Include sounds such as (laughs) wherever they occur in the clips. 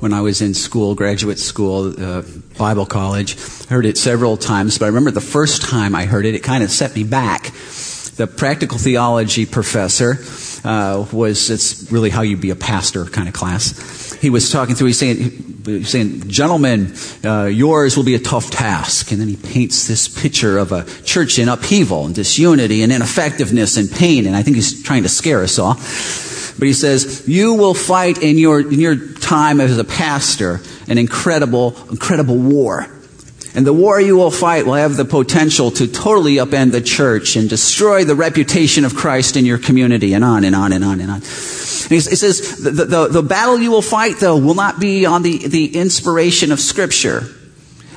when I was in school, graduate school, uh, Bible college. I heard it several times, but I remember the first time I heard it, it kind of set me back. The practical theology professor uh, was, it's really how you be a pastor kind of class. He was talking through, he's saying, he's saying gentlemen, uh, yours will be a tough task. And then he paints this picture of a church in upheaval and disunity and ineffectiveness and pain. And I think he's trying to scare us all. But he says, you will fight in your, in your time as a pastor an incredible, incredible war. And the war you will fight will have the potential to totally upend the church and destroy the reputation of Christ in your community and on and on and on and on. And he says, the, the, the battle you will fight though will not be on the, the inspiration of scripture.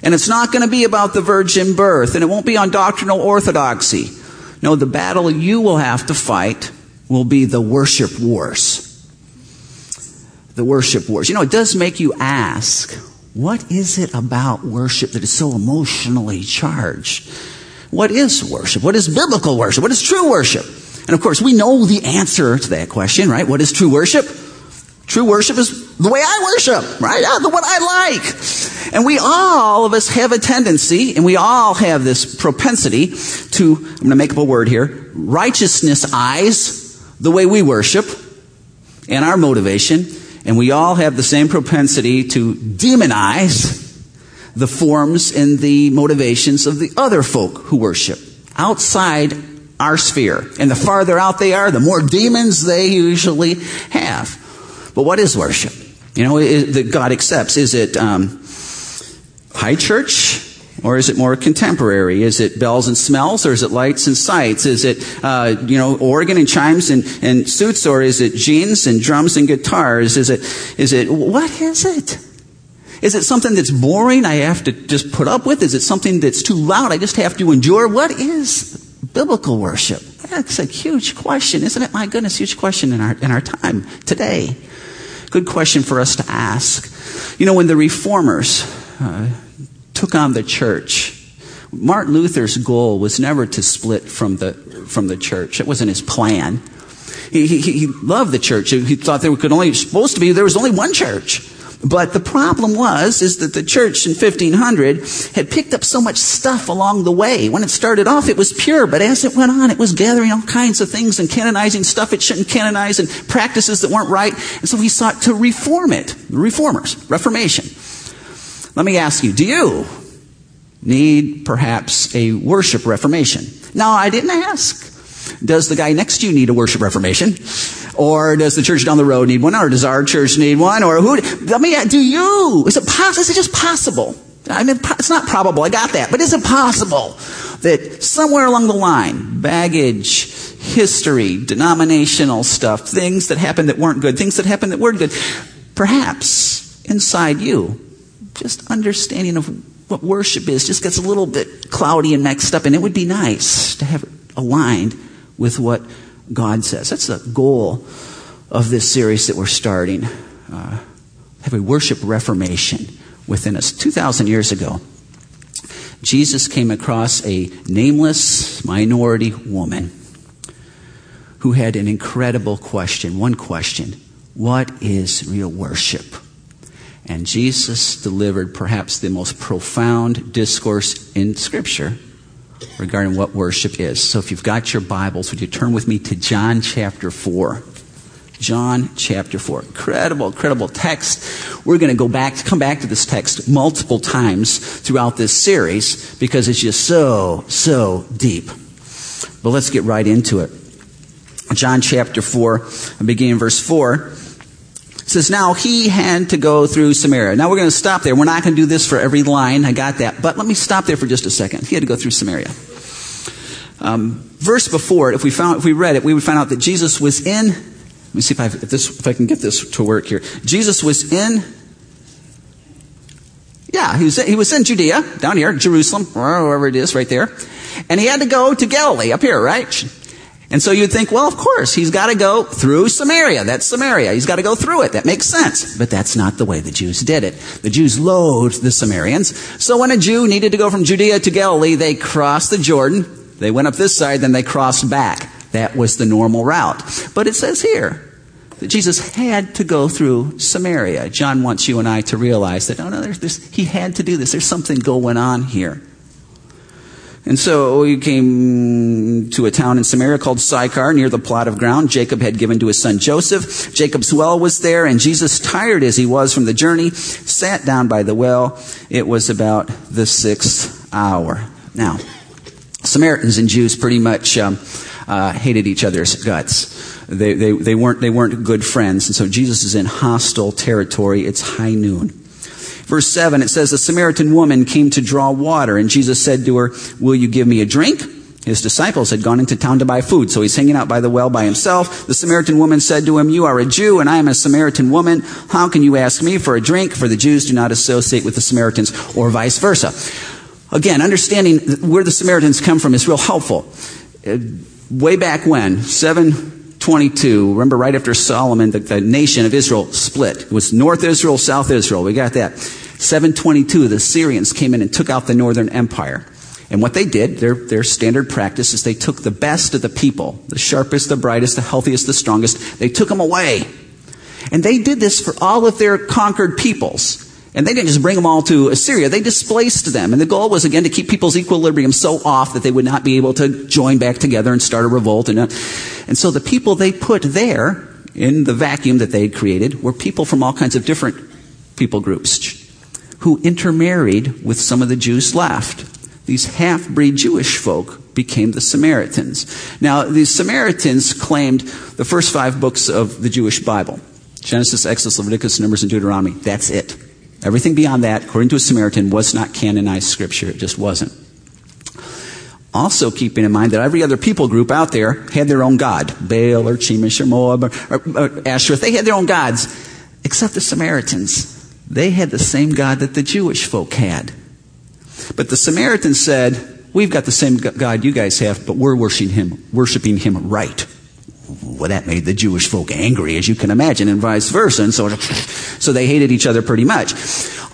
And it's not going to be about the virgin birth and it won't be on doctrinal orthodoxy. No, the battle you will have to fight will be the worship wars. The worship wars. You know, it does make you ask, what is it about worship that is so emotionally charged? What is worship? What is biblical worship? What is true worship? And of course, we know the answer to that question, right? What is true worship? True worship is the way I worship, right? The what I like. And we all of us have a tendency, and we all have this propensity to, I'm going to make up a word here, righteousness eyes the way we worship and our motivation, and we all have the same propensity to demonize the forms and the motivations of the other folk who worship outside our sphere. And the farther out they are, the more demons they usually have. But what is worship? You know, that God accepts. Is it um, high church? Or is it more contemporary? Is it bells and smells or is it lights and sights? Is it, uh, you know, organ and chimes and, and suits or is it jeans and drums and guitars? Is it, is it, what is it? Is it something that's boring I have to just put up with? Is it something that's too loud I just have to endure? What is biblical worship? That's a huge question, isn't it? My goodness, huge question in our, in our time today. Good question for us to ask. You know, when the reformers, uh, took on the church. Martin Luther's goal was never to split from the, from the church. It wasn't his plan. He, he, he loved the church. He thought there could only, supposed to be, there was only one church. But the problem was, is that the church in 1500 had picked up so much stuff along the way. When it started off, it was pure, but as it went on, it was gathering all kinds of things and canonizing stuff it shouldn't canonize and practices that weren't right. And so he sought to reform it. The reformers, Reformation. Let me ask you, do you need perhaps a worship reformation? No, I didn't ask. Does the guy next to you need a worship reformation? Or does the church down the road need one? Or does our church need one? Or who? Let me, do you? Is it possible? Is it just possible? I mean, it's not probable. I got that. But is it possible that somewhere along the line, baggage, history, denominational stuff, things that happened that weren't good, things that happened that were good, perhaps inside you just understanding of what worship is just gets a little bit cloudy and mixed up, and it would be nice to have it aligned with what God says. That's the goal of this series that we're starting. Uh, have a worship reformation within us. 2,000 years ago, Jesus came across a nameless minority woman who had an incredible question. One question What is real worship? And Jesus delivered perhaps the most profound discourse in Scripture regarding what worship is. So if you've got your Bibles, would you turn with me to John chapter 4? John chapter 4. Incredible, incredible text. We're going to go back, come back to this text multiple times throughout this series because it's just so, so deep. But let's get right into it. John chapter 4, beginning verse 4 says, now he had to go through Samaria. Now we're going to stop there. We're not going to do this for every line. I got that. But let me stop there for just a second. He had to go through Samaria. Um, verse before it, if we found, if we read it, we would find out that Jesus was in, let me see if I, if, this, if I can get this to work here. Jesus was in, yeah, he was, he was in Judea, down here, Jerusalem, wherever it is, right there. And he had to go to Galilee, up here, right? And so you'd think, well, of course, he's got to go through Samaria. That's Samaria. He's got to go through it. That makes sense. But that's not the way the Jews did it. The Jews loathed the Samaritans. So when a Jew needed to go from Judea to Galilee, they crossed the Jordan. They went up this side, then they crossed back. That was the normal route. But it says here that Jesus had to go through Samaria. John wants you and I to realize that, oh no, there's this, he had to do this. There's something going on here. And so he came to a town in Samaria called Sychar near the plot of ground Jacob had given to his son Joseph. Jacob's well was there and Jesus, tired as he was from the journey, sat down by the well. It was about the sixth hour. Now, Samaritans and Jews pretty much um, uh, hated each other's guts. They, they, they, weren't, they weren't good friends. And so Jesus is in hostile territory. It's high noon. Verse 7, it says, A Samaritan woman came to draw water, and Jesus said to her, Will you give me a drink? His disciples had gone into town to buy food, so he's hanging out by the well by himself. The Samaritan woman said to him, You are a Jew, and I am a Samaritan woman. How can you ask me for a drink? For the Jews do not associate with the Samaritans, or vice versa. Again, understanding where the Samaritans come from is real helpful. Uh, way back when, 722, remember right after Solomon, the, the nation of Israel split. It was North Israel, South Israel. We got that. 722, the Assyrians came in and took out the northern empire. And what they did, their, their standard practice is they took the best of the people, the sharpest, the brightest, the healthiest, the strongest, they took them away. And they did this for all of their conquered peoples. And they didn't just bring them all to Assyria, they displaced them. And the goal was again to keep people's equilibrium so off that they would not be able to join back together and start a revolt. And, uh, and so the people they put there in the vacuum that they had created were people from all kinds of different people groups who intermarried with some of the Jews left. These half breed Jewish folk became the Samaritans. Now, these Samaritans claimed the first five books of the Jewish Bible Genesis, Exodus, Leviticus, Numbers, and Deuteronomy. That's it. Everything beyond that, according to a Samaritan, was not canonized scripture. It just wasn't. Also, keeping in mind that every other people group out there had their own god Baal or Chemosh or Moab or, or, or Ashereth. They had their own gods, except the Samaritans. They had the same God that the Jewish folk had. But the Samaritans said, We've got the same God you guys have, but we're worshiping him, worshiping him right. Well, that made the Jewish folk angry, as you can imagine, and vice versa. And so, so they hated each other pretty much.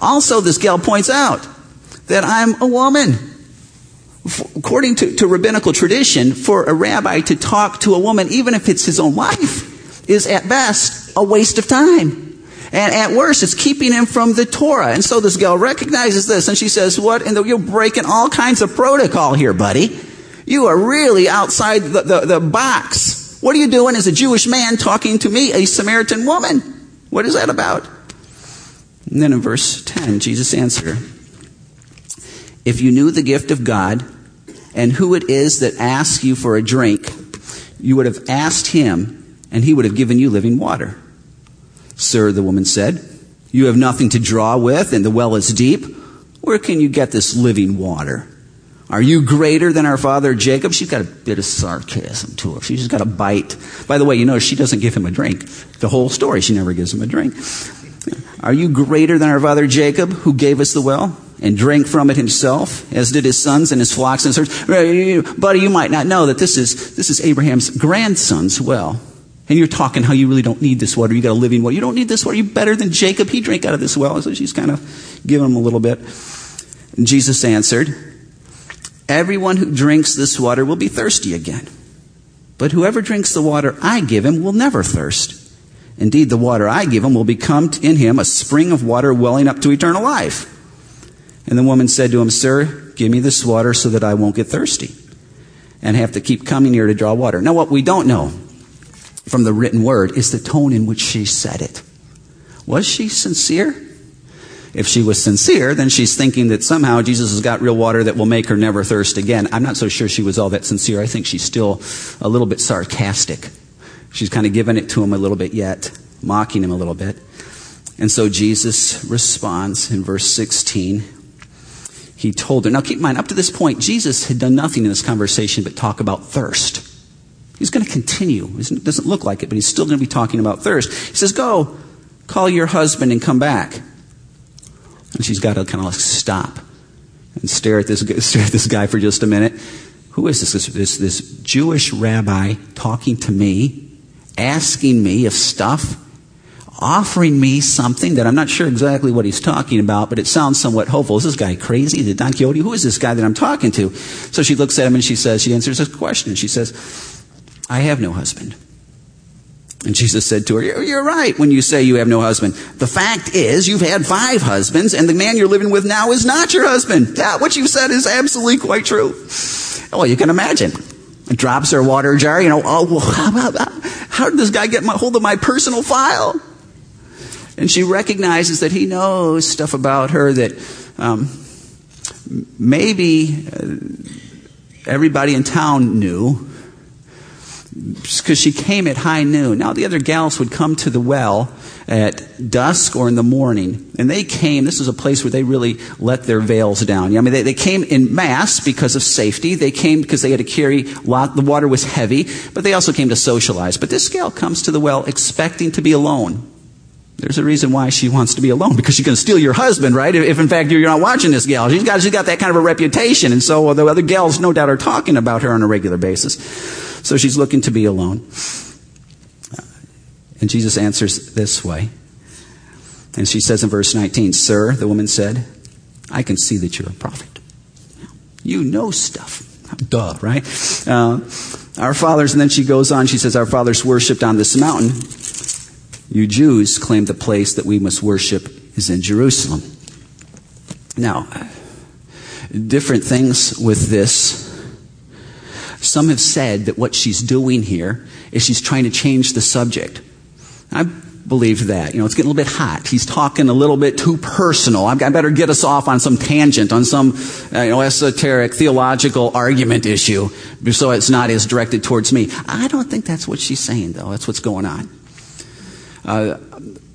Also, this gal points out that I'm a woman. According to, to rabbinical tradition, for a rabbi to talk to a woman, even if it's his own wife, is at best a waste of time. And at worst, it's keeping him from the Torah. And so this gal recognizes this and she says, what? And you're breaking all kinds of protocol here, buddy. You are really outside the, the, the box. What are you doing as a Jewish man talking to me, a Samaritan woman? What is that about? And then in verse 10, Jesus answered If you knew the gift of God and who it is that asks you for a drink, you would have asked him, and he would have given you living water. Sir, the woman said, you have nothing to draw with, and the well is deep. Where can you get this living water? Are you greater than our father Jacob? She's got a bit of sarcasm to her. She's just got a bite. By the way, you know, she doesn't give him a drink. The whole story, she never gives him a drink. Are you greater than our father Jacob, who gave us the well and drank from it himself, as did his sons and his flocks and herds? Buddy, you might not know that this is, this is Abraham's grandson's well. And you're talking how you really don't need this water. You got a living water. You don't need this water. You're better than Jacob. He drank out of this well. So she's kind of giving him a little bit. And Jesus answered, Everyone who drinks this water will be thirsty again. But whoever drinks the water I give him will never thirst. Indeed, the water I give him will become in him a spring of water welling up to eternal life. And the woman said to him, Sir, give me this water so that I won't get thirsty and have to keep coming here to draw water. Now, what we don't know from the written word is the tone in which she said it. Was she sincere? If she was sincere, then she's thinking that somehow Jesus has got real water that will make her never thirst again. I'm not so sure she was all that sincere. I think she's still a little bit sarcastic. She's kind of giving it to him a little bit yet, mocking him a little bit. And so Jesus responds in verse 16. He told her. Now keep in mind, up to this point, Jesus had done nothing in this conversation but talk about thirst. He's going to continue. It doesn't look like it, but he's still going to be talking about thirst. He says, Go, call your husband and come back. And she's got to kind of like stop and stare at this, (laughs) stare at this guy for just a minute. Who is this? This, this? this Jewish rabbi talking to me, asking me of stuff, offering me something that I'm not sure exactly what he's talking about, but it sounds somewhat hopeful. Is this guy crazy? Is it Don Quixote? Who is this guy that I'm talking to? So she looks at him and she says, she answers his question. She says, I have no husband. And Jesus said to her, You're right when you say you have no husband. The fact is, you've had five husbands, and the man you're living with now is not your husband. Yeah, what you've said is absolutely quite true. Well, you can imagine. Drops her water jar, you know, oh, (laughs) how, how did this guy get my, hold of my personal file? And she recognizes that he knows stuff about her that um, maybe uh, everybody in town knew because she came at high noon. Now, the other gals would come to the well at dusk or in the morning, and they came. This was a place where they really let their veils down. I mean, they, they came in mass because of safety. They came because they had to carry lot. The water was heavy, but they also came to socialize. But this gal comes to the well expecting to be alone. There's a reason why she wants to be alone because she's going to steal your husband, right? If in fact you're not watching this gal, she's got she's got that kind of a reputation, and so the other gals no doubt are talking about her on a regular basis. So she's looking to be alone. And Jesus answers this way. And she says in verse 19, Sir, the woman said, I can see that you're a prophet. You know stuff. Duh, right? Uh, our fathers, and then she goes on, she says, Our fathers worshipped on this mountain. You Jews claim the place that we must worship is in Jerusalem. Now, different things with this some have said that what she's doing here is she's trying to change the subject. I believe that. You know, it's getting a little bit hot. He's talking a little bit too personal. I better get us off on some tangent, on some uh, you know, esoteric theological argument issue, so it's not as directed towards me. I don't think that's what she's saying, though. That's what's going on. Uh,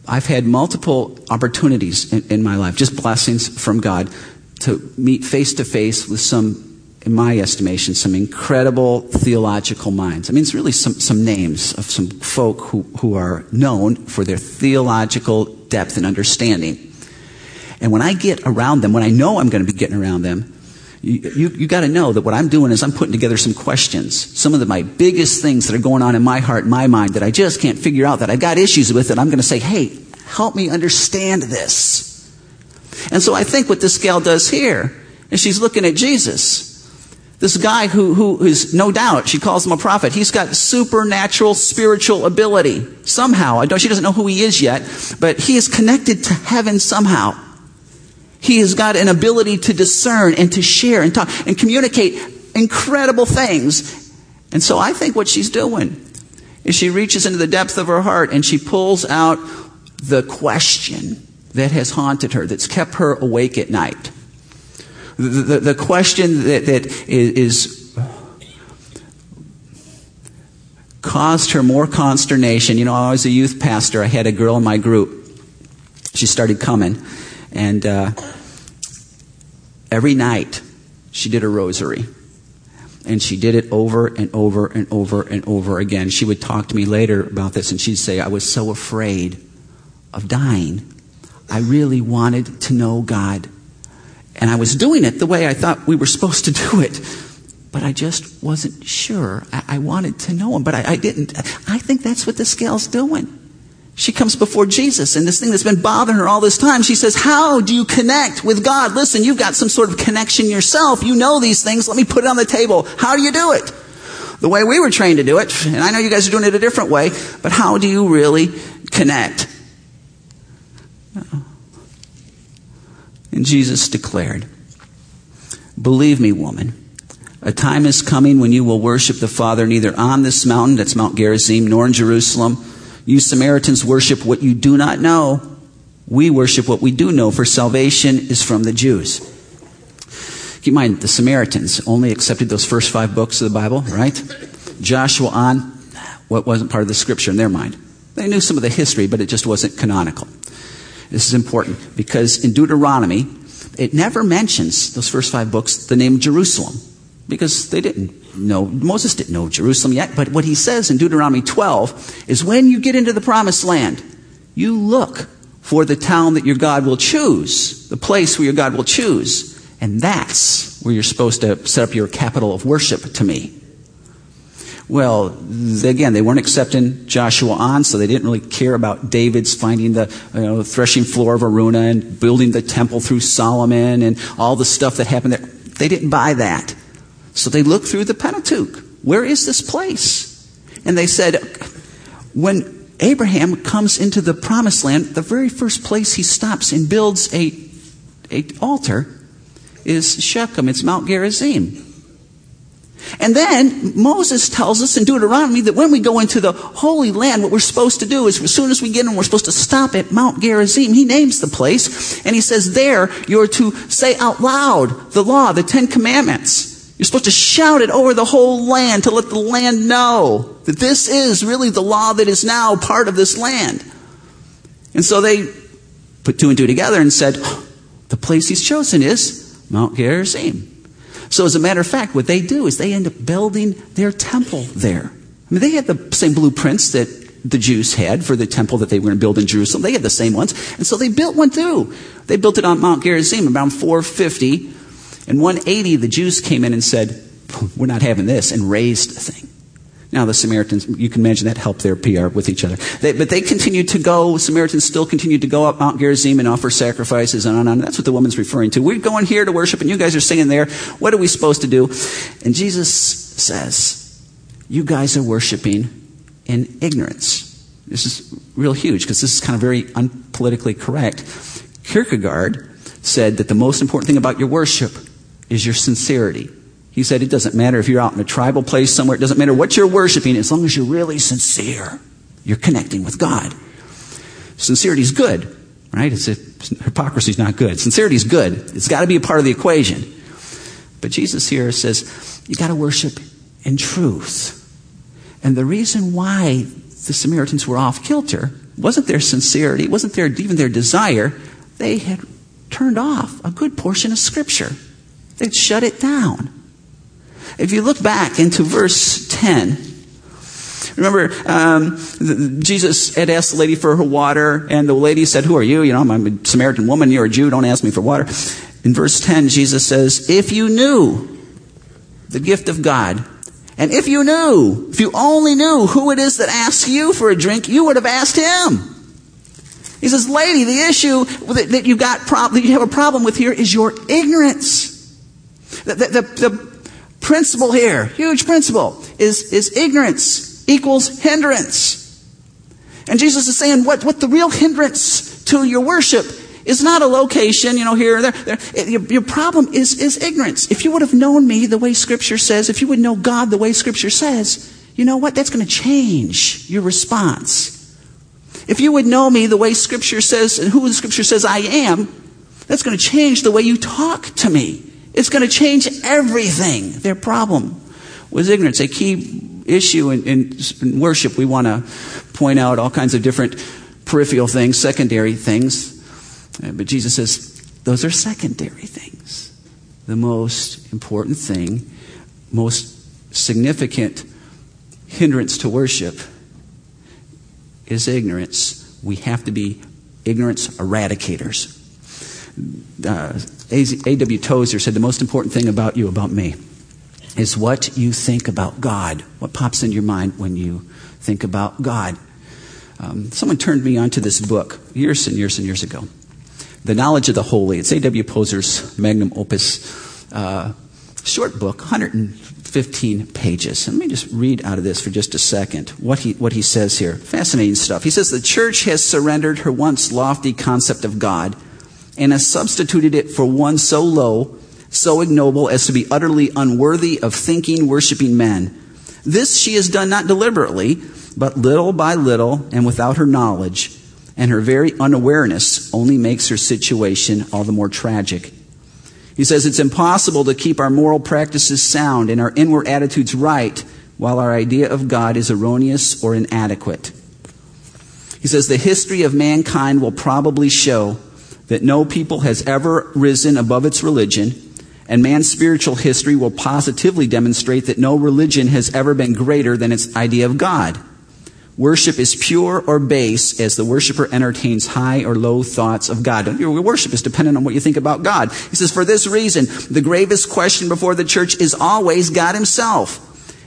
I've had multiple opportunities in, in my life, just blessings from God, to meet face to face with some in my estimation, some incredible theological minds. I mean, it's really some, some names of some folk who, who are known for their theological depth and understanding. And when I get around them, when I know I'm going to be getting around them, you, you, got to know that what I'm doing is I'm putting together some questions. Some of the, my biggest things that are going on in my heart, in my mind, that I just can't figure out, that I've got issues with, and I'm going to say, hey, help me understand this. And so I think what this gal does here is she's looking at Jesus. This guy who, who is no doubt, she calls him a prophet. He's got supernatural spiritual ability. Somehow. I don't, she doesn't know who he is yet, but he is connected to heaven somehow. He has got an ability to discern and to share and talk and communicate incredible things. And so I think what she's doing is she reaches into the depth of her heart and she pulls out the question that has haunted her, that's kept her awake at night. The, the, the question that, that is caused her more consternation. You know, I was a youth pastor. I had a girl in my group. She started coming, and uh, every night she did a rosary. And she did it over and over and over and over again. She would talk to me later about this, and she'd say, I was so afraid of dying. I really wanted to know God. And I was doing it the way I thought we were supposed to do it. But I just wasn't sure. I, I wanted to know him, but I, I didn't. I think that's what the scale's doing. She comes before Jesus, and this thing that's been bothering her all this time, she says, How do you connect with God? Listen, you've got some sort of connection yourself. You know these things. Let me put it on the table. How do you do it? The way we were trained to do it, and I know you guys are doing it a different way, but how do you really connect? And Jesus declared, Believe me, woman, a time is coming when you will worship the Father neither on this mountain, that's Mount Gerizim, nor in Jerusalem. You Samaritans worship what you do not know. We worship what we do know, for salvation is from the Jews. Keep in mind, the Samaritans only accepted those first five books of the Bible, right? Joshua on, what wasn't part of the scripture in their mind. They knew some of the history, but it just wasn't canonical. This is important because in Deuteronomy, it never mentions, those first five books, the name Jerusalem. Because they didn't know, Moses didn't know Jerusalem yet. But what he says in Deuteronomy 12 is when you get into the promised land, you look for the town that your God will choose, the place where your God will choose. And that's where you're supposed to set up your capital of worship to me. Well, again, they weren't accepting Joshua on, so they didn't really care about David's finding the you know, threshing floor of Araunah and building the temple through Solomon and all the stuff that happened there. They didn't buy that. So they looked through the Pentateuch. Where is this place? And they said, when Abraham comes into the promised land, the very first place he stops and builds a, a altar is Shechem. It's Mount Gerizim. And then Moses tells us in Deuteronomy that when we go into the Holy Land, what we're supposed to do is as soon as we get in, we're supposed to stop at Mount Gerizim. He names the place, and he says there you're to say out loud the law, the Ten Commandments. You're supposed to shout it over the whole land to let the land know that this is really the law that is now part of this land. And so they put two and two together and said, the place he's chosen is Mount Gerizim. So, as a matter of fact, what they do is they end up building their temple there. I mean, they had the same blueprints that the Jews had for the temple that they were going to build in Jerusalem. They had the same ones. And so they built one too. They built it on Mount Gerizim around 450. And 180, the Jews came in and said, We're not having this, and razed the thing. Now, the Samaritans, you can imagine that helped their PR with each other. They, but they continued to go, Samaritans still continued to go up Mount Gerizim and offer sacrifices and on and on. That's what the woman's referring to. We're going here to worship, and you guys are singing there. What are we supposed to do? And Jesus says, You guys are worshiping in ignorance. This is real huge because this is kind of very unpolitically correct. Kierkegaard said that the most important thing about your worship is your sincerity. He said it doesn't matter if you're out in a tribal place somewhere, it doesn't matter what you're worshiping, as long as you're really sincere, you're connecting with God. Sincerity is good, right? Hypocrisy is not good. Sincerity is good. It's got to be a part of the equation. But Jesus here says you got to worship in truth. And the reason why the Samaritans were off kilter wasn't their sincerity, wasn't their even their desire. They had turned off a good portion of Scripture. Shut it down. If you look back into verse 10, remember um, Jesus had asked the lady for her water, and the lady said, Who are you? You know, I'm a Samaritan woman, you're a Jew, don't ask me for water. In verse 10, Jesus says, If you knew the gift of God, and if you knew, if you only knew who it is that asks you for a drink, you would have asked him. He says, Lady, the issue that you got prob- that you have a problem with here is your ignorance. The, the, the, principle here, huge principle, is, is ignorance equals hindrance. And Jesus is saying what, what the real hindrance to your worship is not a location, you know, here or there. there. Your, your, problem is, is ignorance. If you would have known me the way Scripture says, if you would know God the way Scripture says, you know what? That's going to change your response. If you would know me the way Scripture says and who the Scripture says I am, that's going to change the way you talk to me. It's going to change everything. Their problem was ignorance. A key issue in, in, in worship, we want to point out all kinds of different peripheral things, secondary things. Uh, but Jesus says those are secondary things. The most important thing, most significant hindrance to worship is ignorance. We have to be ignorance eradicators. Uh, A.W. Tozer said, The most important thing about you, about me, is what you think about God. What pops in your mind when you think about God? Um, someone turned me onto this book years and years and years ago. The Knowledge of the Holy. It's A.W. Tozer's magnum opus uh, short book, 115 pages. And let me just read out of this for just a second what he, what he says here. Fascinating stuff. He says, The church has surrendered her once lofty concept of God and has substituted it for one so low, so ignoble as to be utterly unworthy of thinking, worshiping men. This she has done not deliberately, but little by little and without her knowledge, and her very unawareness only makes her situation all the more tragic. He says it's impossible to keep our moral practices sound and our inward attitudes right while our idea of God is erroneous or inadequate. He says the history of mankind will probably show that no people has ever risen above its religion, and man's spiritual history will positively demonstrate that no religion has ever been greater than its idea of God. Worship is pure or base as the worshiper entertains high or low thoughts of God. Your worship is dependent on what you think about God. He says, for this reason, the gravest question before the church is always God himself.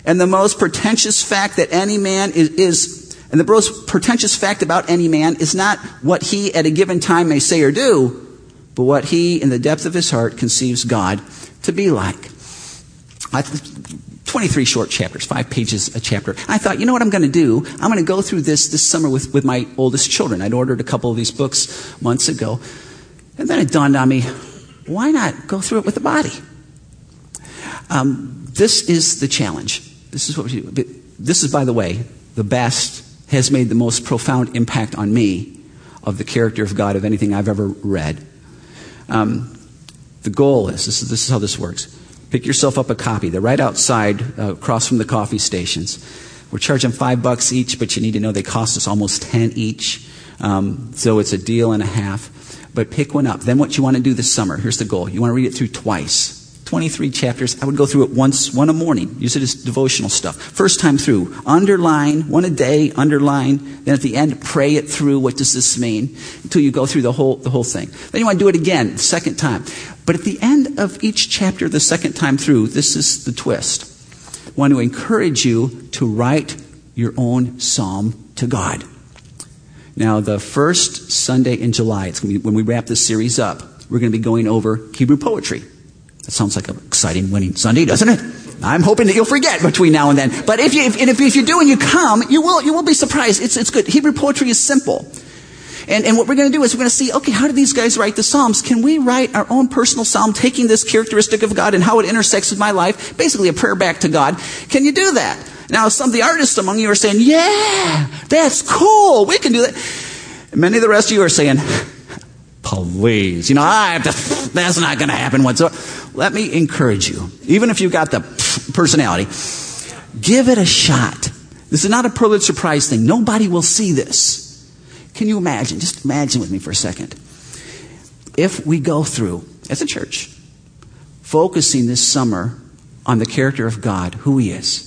And the most pretentious fact that any man is, is and the most pretentious fact about any man is not what he at a given time may say or do, but what he in the depth of his heart conceives God to be like. I, 23 short chapters, five pages a chapter. I thought, you know what I'm going to do? I'm going to go through this this summer with, with my oldest children. I'd ordered a couple of these books months ago. And then it dawned on me, why not go through it with the body? Um, this is the challenge. This is what we do. This is, by the way, the best, has made the most profound impact on me of the character of God of anything I've ever read. Um, the goal is this, is this is how this works. Pick yourself up a copy. They're right outside, uh, across from the coffee stations. We're charging five bucks each, but you need to know they cost us almost ten each. Um, so it's a deal and a half. But pick one up. Then what you want to do this summer, here's the goal. You want to read it through twice. 23 chapters. I would go through it once, one a morning. Use it as devotional stuff. First time through, underline, one a day, underline. Then at the end, pray it through. What does this mean? Until you go through the whole, the whole thing. Then you want to do it again, second time. But at the end of each chapter, the second time through, this is the twist. I want to encourage you to write your own psalm to God. Now, the first Sunday in July, it's when we wrap this series up, we're going to be going over Hebrew poetry. That sounds like an exciting winning Sunday, doesn't it? I'm hoping that you'll forget between now and then. But if you, if, if, if you do and you come, you will, you will be surprised. It's, it's good. Hebrew poetry is simple. And, and what we're going to do is we're going to see, okay, how do these guys write the Psalms? Can we write our own personal Psalm taking this characteristic of God and how it intersects with my life? Basically a prayer back to God. Can you do that? Now, some of the artists among you are saying, yeah, that's cool. We can do that. Many of the rest of you are saying, please, you know, I have to, that's not going to happen whatsoever. Let me encourage you, even if you've got the personality, give it a shot. This is not a privilege surprise thing. Nobody will see this. Can you imagine? Just imagine with me for a second. If we go through, as a church, focusing this summer on the character of God, who He is,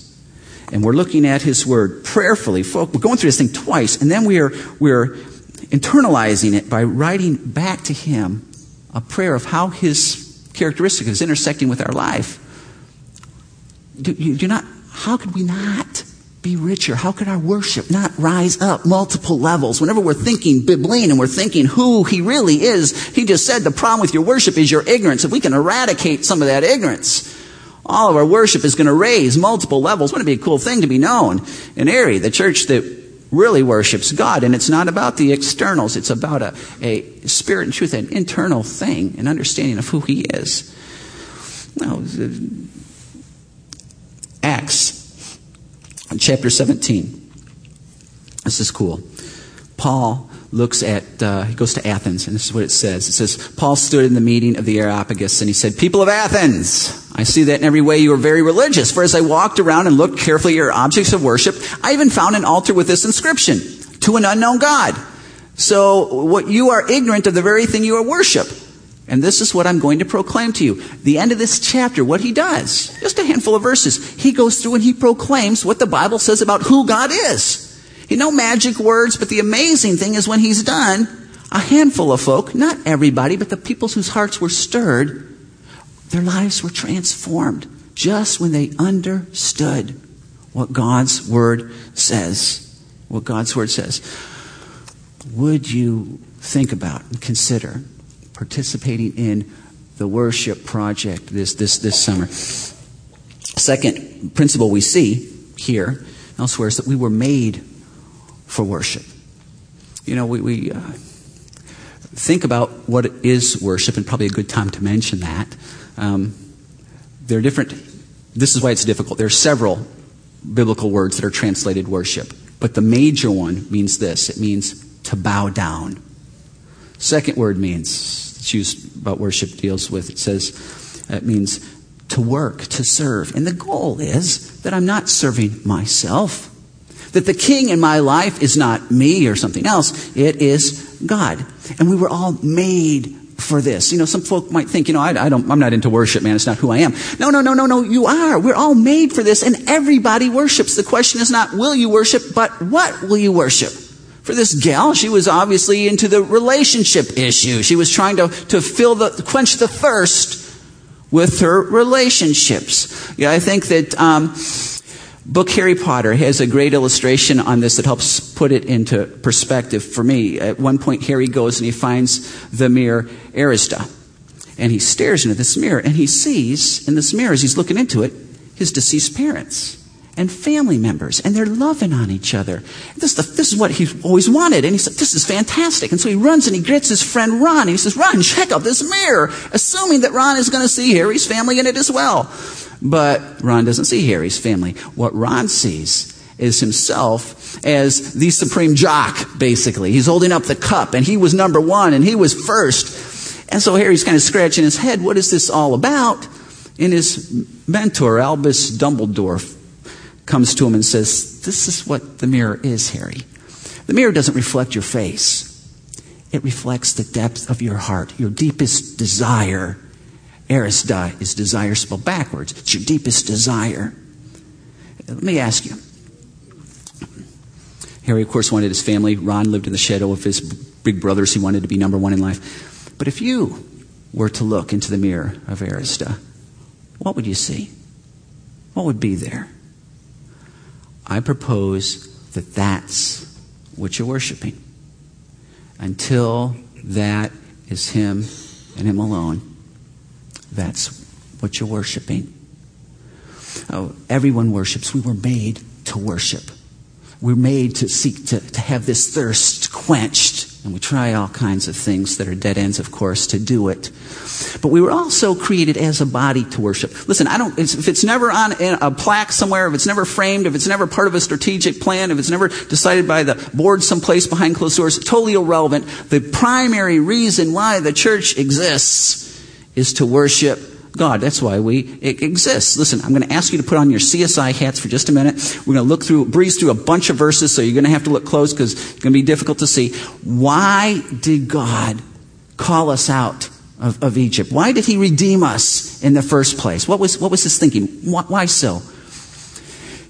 and we're looking at His Word prayerfully, we're going through this thing twice, and then we are, we're internalizing it by writing back to Him a prayer of how His characteristic is intersecting with our life. Do, you, do not, how could we not be richer? How could our worship not rise up multiple levels? Whenever we're thinking Bibline and we're thinking who He really is, He just said the problem with your worship is your ignorance. If we can eradicate some of that ignorance, all of our worship is going to raise multiple levels. Wouldn't it be a cool thing to be known in Erie, the church that really worships God. And it's not about the externals. It's about a, a spirit and truth, an internal thing, an understanding of who He is. Now, Acts, chapter 17. This is cool. Paul looks at, uh, he goes to Athens, and this is what it says. It says, Paul stood in the meeting of the Areopagus, and he said, People of Athens, I see that in every way you are very religious. For as I walked around and looked carefully at your objects of worship, I even found an altar with this inscription, to an unknown God. So what you are ignorant of the very thing you are worship. And this is what I'm going to proclaim to you. The end of this chapter, what he does, just a handful of verses, he goes through and he proclaims what the Bible says about who God is. You know, magic words, but the amazing thing is when he's done, a handful of folk, not everybody, but the people whose hearts were stirred, their lives were transformed just when they understood what God's Word says. What God's Word says. Would you think about and consider participating in the worship project this, this, this summer? Second principle we see here elsewhere is that we were made for worship. You know, we, we uh, think about what is worship, and probably a good time to mention that. Um, there are different, this is why it's difficult. There are several biblical words that are translated worship, but the major one means this it means to bow down. Second word means, it's used about worship deals with, it says, it means to work, to serve. And the goal is that I'm not serving myself. That the king in my life is not me or something else, it is God. And we were all made for this. You know, some folk might think, you know, I, I, don't, I'm not into worship, man. It's not who I am. No, no, no, no, no. You are. We're all made for this, and everybody worships. The question is not will you worship, but what will you worship? For this gal, she was obviously into the relationship issue. She was trying to, to fill the, quench the thirst with her relationships. Yeah, I think that um, book Harry Potter has a great illustration on this that helps put it into perspective for me. At one point, Harry goes and he finds the mirror Erised. And he stares into this mirror and he sees in this mirror as he's looking into it his deceased parents and family members, and they're loving on each other. This, this is what he always wanted, and he said, This is fantastic. And so he runs and he gets his friend Ron, and he says, Ron, check out this mirror, assuming that Ron is going to see Harry's family in it as well. But Ron doesn't see Harry's family. What Ron sees is himself as the supreme jock, basically. He's holding up the cup, and he was number one, and he was first. And so Harry's kind of scratching his head. What is this all about? And his mentor, Albus Dumbledore, comes to him and says, This is what the mirror is, Harry. The mirror doesn't reflect your face, it reflects the depth of your heart, your deepest desire. Erised is desire spelled backwards. It's your deepest desire. Let me ask you. Harry, of course, wanted his family. Ron lived in the shadow of his big brothers. He wanted to be number one in life. But if you were to look into the mirror of Erised, what would you see? What would be there? I propose that that's what you're worshiping. Until that is Him and Him alone, that's what you're worshiping. Oh, everyone worships. We were made to worship. We're made to seek to, to have this thirst quenched. And we try all kinds of things that are dead ends, of course, to do it. But we were also created as a body to worship. Listen, I don't, if it's never on a plaque somewhere, if it's never framed, if it's never part of a strategic plan, if it's never decided by the board someplace behind closed doors, totally irrelevant. The primary reason why the church exists is to worship God. That's why we exist. Listen, I'm going to ask you to put on your CSI hats for just a minute. We're going to look through, breeze through a bunch of verses, so you're going to have to look close because it's going to be difficult to see. Why did God call us out of, of Egypt? Why did He redeem us in the first place? What was, what was His thinking? Why, why so?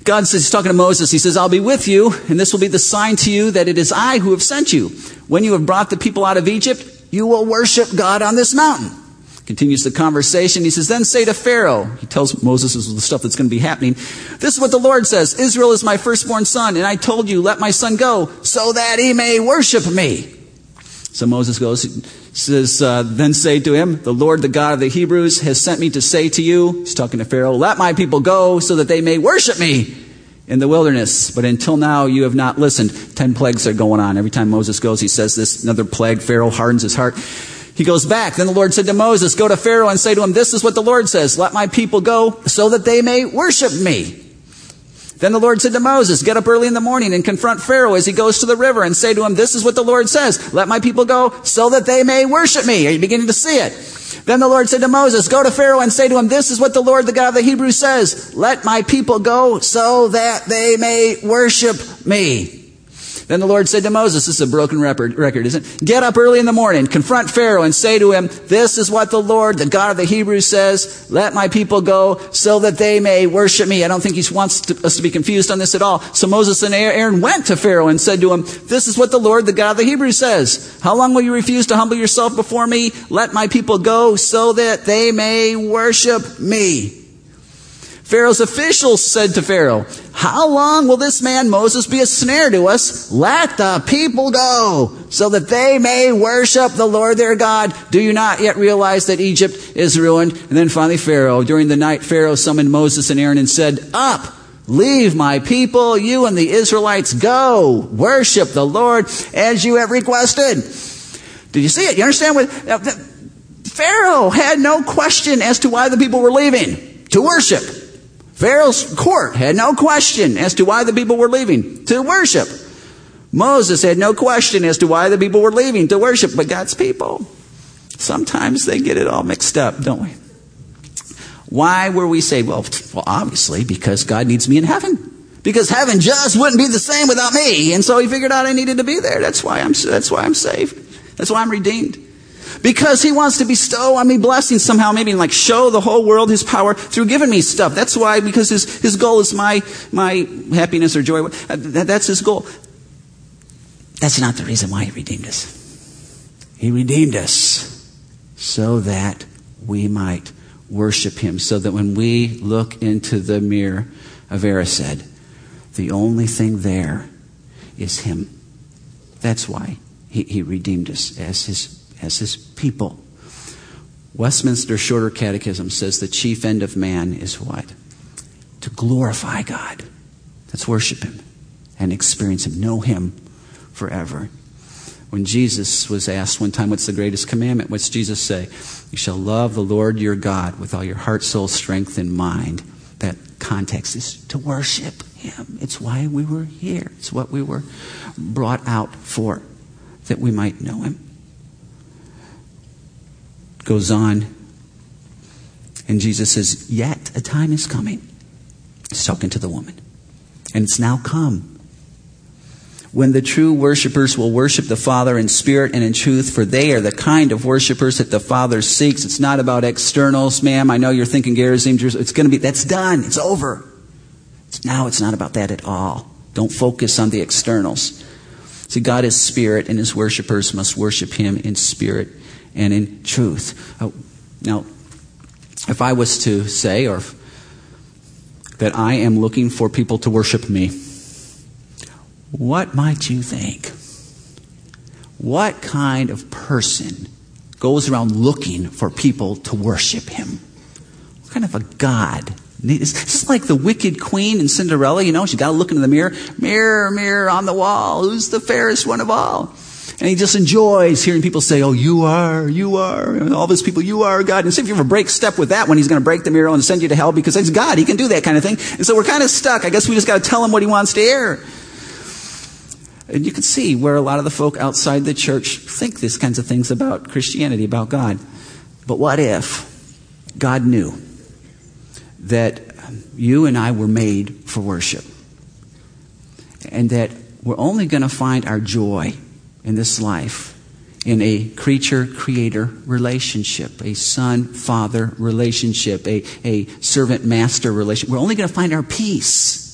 God says, He's talking to Moses, He says, I'll be with you, and this will be the sign to you that it is I who have sent you. When you have brought the people out of Egypt, you will worship God on this mountain. Continues the conversation. He says, Then say to Pharaoh, he tells Moses this is the stuff that's going to be happening. This is what the Lord says Israel is my firstborn son, and I told you, let my son go, so that he may worship me. So Moses goes, says, uh, Then say to him, The Lord, the God of the Hebrews, has sent me to say to you, he's talking to Pharaoh, let my people go, so that they may worship me in the wilderness. But until now, you have not listened. Ten plagues are going on. Every time Moses goes, he says this, another plague. Pharaoh hardens his heart. He goes back. Then the Lord said to Moses, Go to Pharaoh and say to him, This is what the Lord says. Let my people go so that they may worship me. Then the Lord said to Moses, Get up early in the morning and confront Pharaoh as he goes to the river and say to him, This is what the Lord says. Let my people go so that they may worship me. Are you beginning to see it? Then the Lord said to Moses, Go to Pharaoh and say to him, This is what the Lord, the God of the Hebrews says. Let my people go so that they may worship me. Then the Lord said to Moses, this is a broken record, isn't it? Get up early in the morning, confront Pharaoh and say to him, this is what the Lord, the God of the Hebrews says, let my people go so that they may worship me. I don't think he wants to, us to be confused on this at all. So Moses and Aaron went to Pharaoh and said to him, this is what the Lord, the God of the Hebrews says. How long will you refuse to humble yourself before me? Let my people go so that they may worship me. Pharaoh's officials said to Pharaoh, How long will this man Moses be a snare to us? Let the people go, so that they may worship the Lord their God. Do you not yet realize that Egypt is ruined? And then finally Pharaoh, during the night, Pharaoh summoned Moses and Aaron and said, Up! Leave my people, you and the Israelites, go worship the Lord as you have requested. Did you see it? You understand what? Uh, Pharaoh had no question as to why the people were leaving to worship. Pharaoh's court had no question as to why the people were leaving to worship. Moses had no question as to why the people were leaving to worship, but God's people, sometimes they get it all mixed up, don't we? Why were we saved? Well, well, obviously, because God needs me in heaven. Because heaven just wouldn't be the same without me. And so he figured out I needed to be there. That's why I'm, that's why I'm saved. That's why I'm redeemed. Because he wants to bestow on me blessings somehow, maybe like show the whole world his power through giving me stuff. That's why, because his, his goal is my, my happiness or joy. Uh, that's his goal. That's not the reason why he redeemed us. He redeemed us so that we might worship him, so that when we look into the mirror of Erised, the only thing there is him. That's why he, he redeemed us as his as his people. Westminster Shorter Catechism says the chief end of man is what? to glorify God. Let's worship Him and experience Him, know Him forever. When Jesus was asked one time, What's the greatest commandment? What's Jesus say? You shall love the Lord your God with all your heart, soul, strength, and mind. That context is to worship Him. It's why we were here, it's what we were brought out for, that we might know Him. Goes on, and Jesus says, Yet a time is coming. He's talking to the woman. And it's now come when the true worshipers will worship the Father in spirit and in truth, for they are the kind of worshipers that the Father seeks. It's not about externals, ma'am. I know you're thinking Gerizim, it's going to be, that's done. It's over. Now it's not about that at all. Don't focus on the externals. See, God is spirit, and his worshipers must worship him in spirit and in truth. Oh, now, if I was to say, or that I am looking for people to worship me, what might you think? What kind of person goes around looking for people to worship him? What kind of a God? It's just like the wicked queen in Cinderella, you know, she got to look into the mirror. Mirror, mirror on the wall, who's the fairest one of all? And he just enjoys hearing people say, Oh, you are, you are, and all these people, you are God. And see if you ever break step with that one, he's going to break the mirror and send you to hell because he's God. He can do that kind of thing. And so we're kind of stuck. I guess we just got to tell him what he wants to hear. And you can see where a lot of the folk outside the church think these kinds of things about Christianity, about God. But what if God knew that you and I were made for worship? And that we're only going to find our joy in this life in a creature creator relationship, a son father relationship, a, a servant master relationship. We're only going to find our peace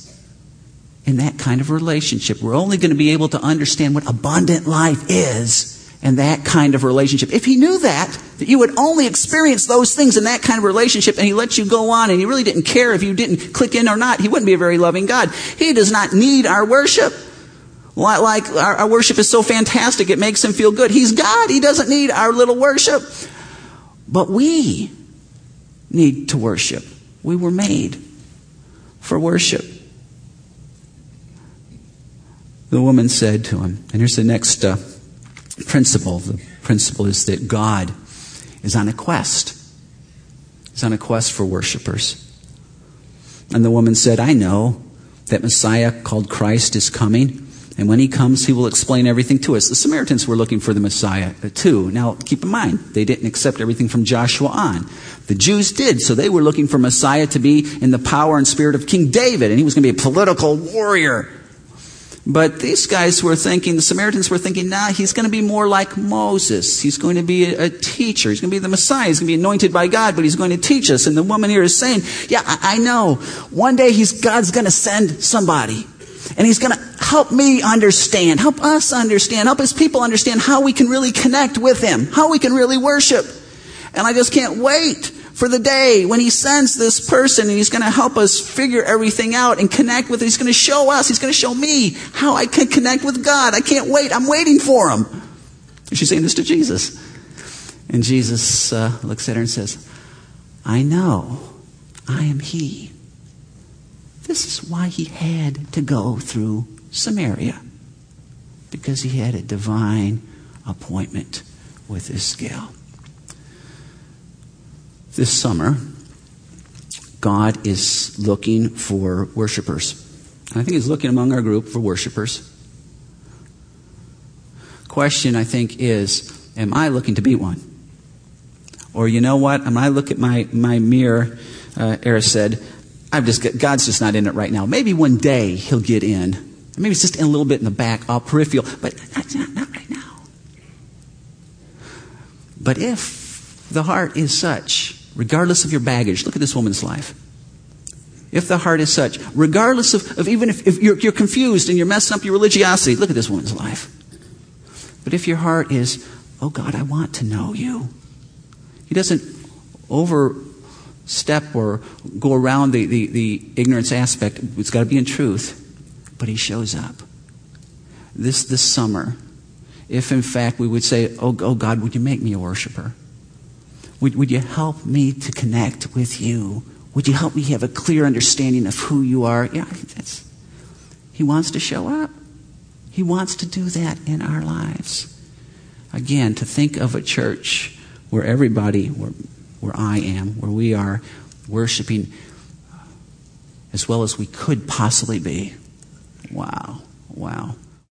in that kind of relationship. We're only going to be able to understand what abundant life is in that kind of relationship. If he knew that, that you would only experience those things in that kind of relationship and he let you go on and he really didn't care if you didn't click in or not, he wouldn't be a very loving God. He does not need our worship. Like our, worship is so fantastic, it makes him feel good. He's God. He doesn't need our little worship. But we need to worship. We were made for worship. The woman said to him, and here's the next uh, principle. The principle is that God is on a quest. He's on a quest for worshipers. And the woman said, I know that Messiah called Christ is coming. And when he comes, he will explain everything to us. The Samaritans were looking for the Messiah uh, too. Now, keep in mind, they didn't accept everything from Joshua on. The Jews did, so they were looking for Messiah to be in the power and spirit of King David, and he was going to be a political warrior. But these guys were thinking, the Samaritans were thinking, nah, he's going to be more like Moses. He's going to be a, teacher. He's going to be the Messiah. He's going to be anointed by God, but he's going to teach us. And the woman here is saying, yeah, I, I know. One day he's, God's going to send somebody. And he's going to help me understand, help us understand, help his people understand how we can really connect with him, how we can really worship. And I just can't wait for the day when he sends this person and he's going to help us figure everything out and connect with it. He's going to show us, he's going to show me how I can connect with God. I can't wait. I'm waiting for him. She's saying this to Jesus. And Jesus uh, looks at her and says, I know I am he. This is why he had to go through Samaria, because he had a divine appointment with this gal this summer, God is looking for worshipers. I think He's looking among our group for worshipers. Question, I think, is Am I looking to be one? Or you know what? When I look at my, my mirror, uh, Erised, I've just got, God's just not in it right now. Maybe one day He'll get in. Maybe it's just in a little bit in the back, all peripheral, but not, not right now. But if the heart is such regardless of your baggage. Look at this woman's life. If the heart is such, regardless of, of even if, if you're, you're confused and you're messing up your religiosity, look at this woman's life. But if your heart is, oh God, I want to know you, he doesn't overstep or go around the, the, the ignorance aspect. It's got to be in truth. But he shows up. This, this summer, if in fact we would say, oh, oh God, would you make me a worshiper? Would, would you help me to connect with you Would you help me have a clear understanding of who you are? Yeah, that's, he wants to show up. He wants to do that in our lives. Again, to think of a church where everybody, where, where I am, where we are worshiping as well as we could possibly be. Wow, wow.